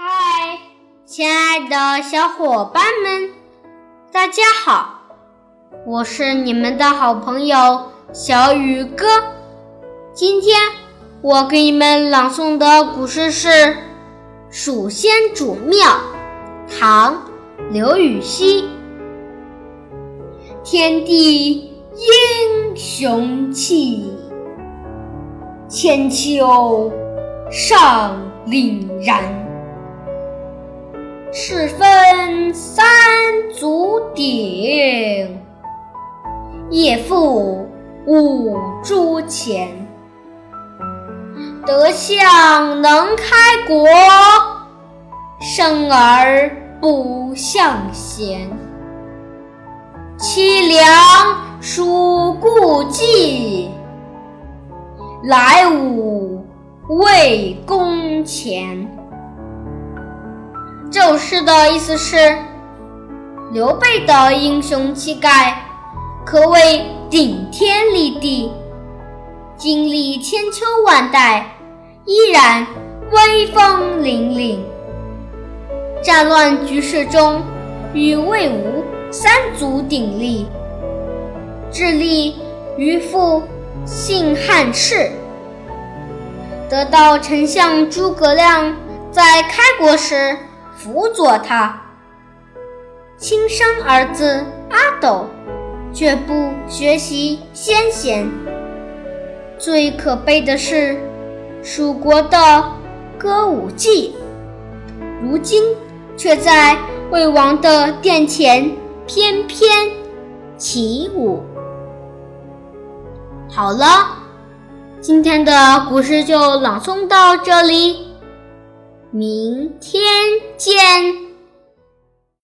嗨，亲爱的小伙伴们，大家好！我是你们的好朋友小雨哥。今天我给你们朗诵的古诗是《蜀先主庙》，唐·刘禹锡。天地英雄气，千秋尚凛然。是分三足鼎，夜赴五铢钱。德相能开国，生而不向贤。凄凉属故迹，来吾未公前。这首诗的意思是，刘备的英雄气概可谓顶天立地，经历千秋万代，依然威风凛凛。战乱局势中，与魏吴三足鼎立，致力于复兴汉室，得到丞相诸葛亮在开国时。辅佐他，亲生儿子阿斗却不学习先贤。最可悲的是，蜀国的歌舞伎，如今却在魏王的殿前翩翩起舞。好了，今天的故事就朗诵到这里。明天间。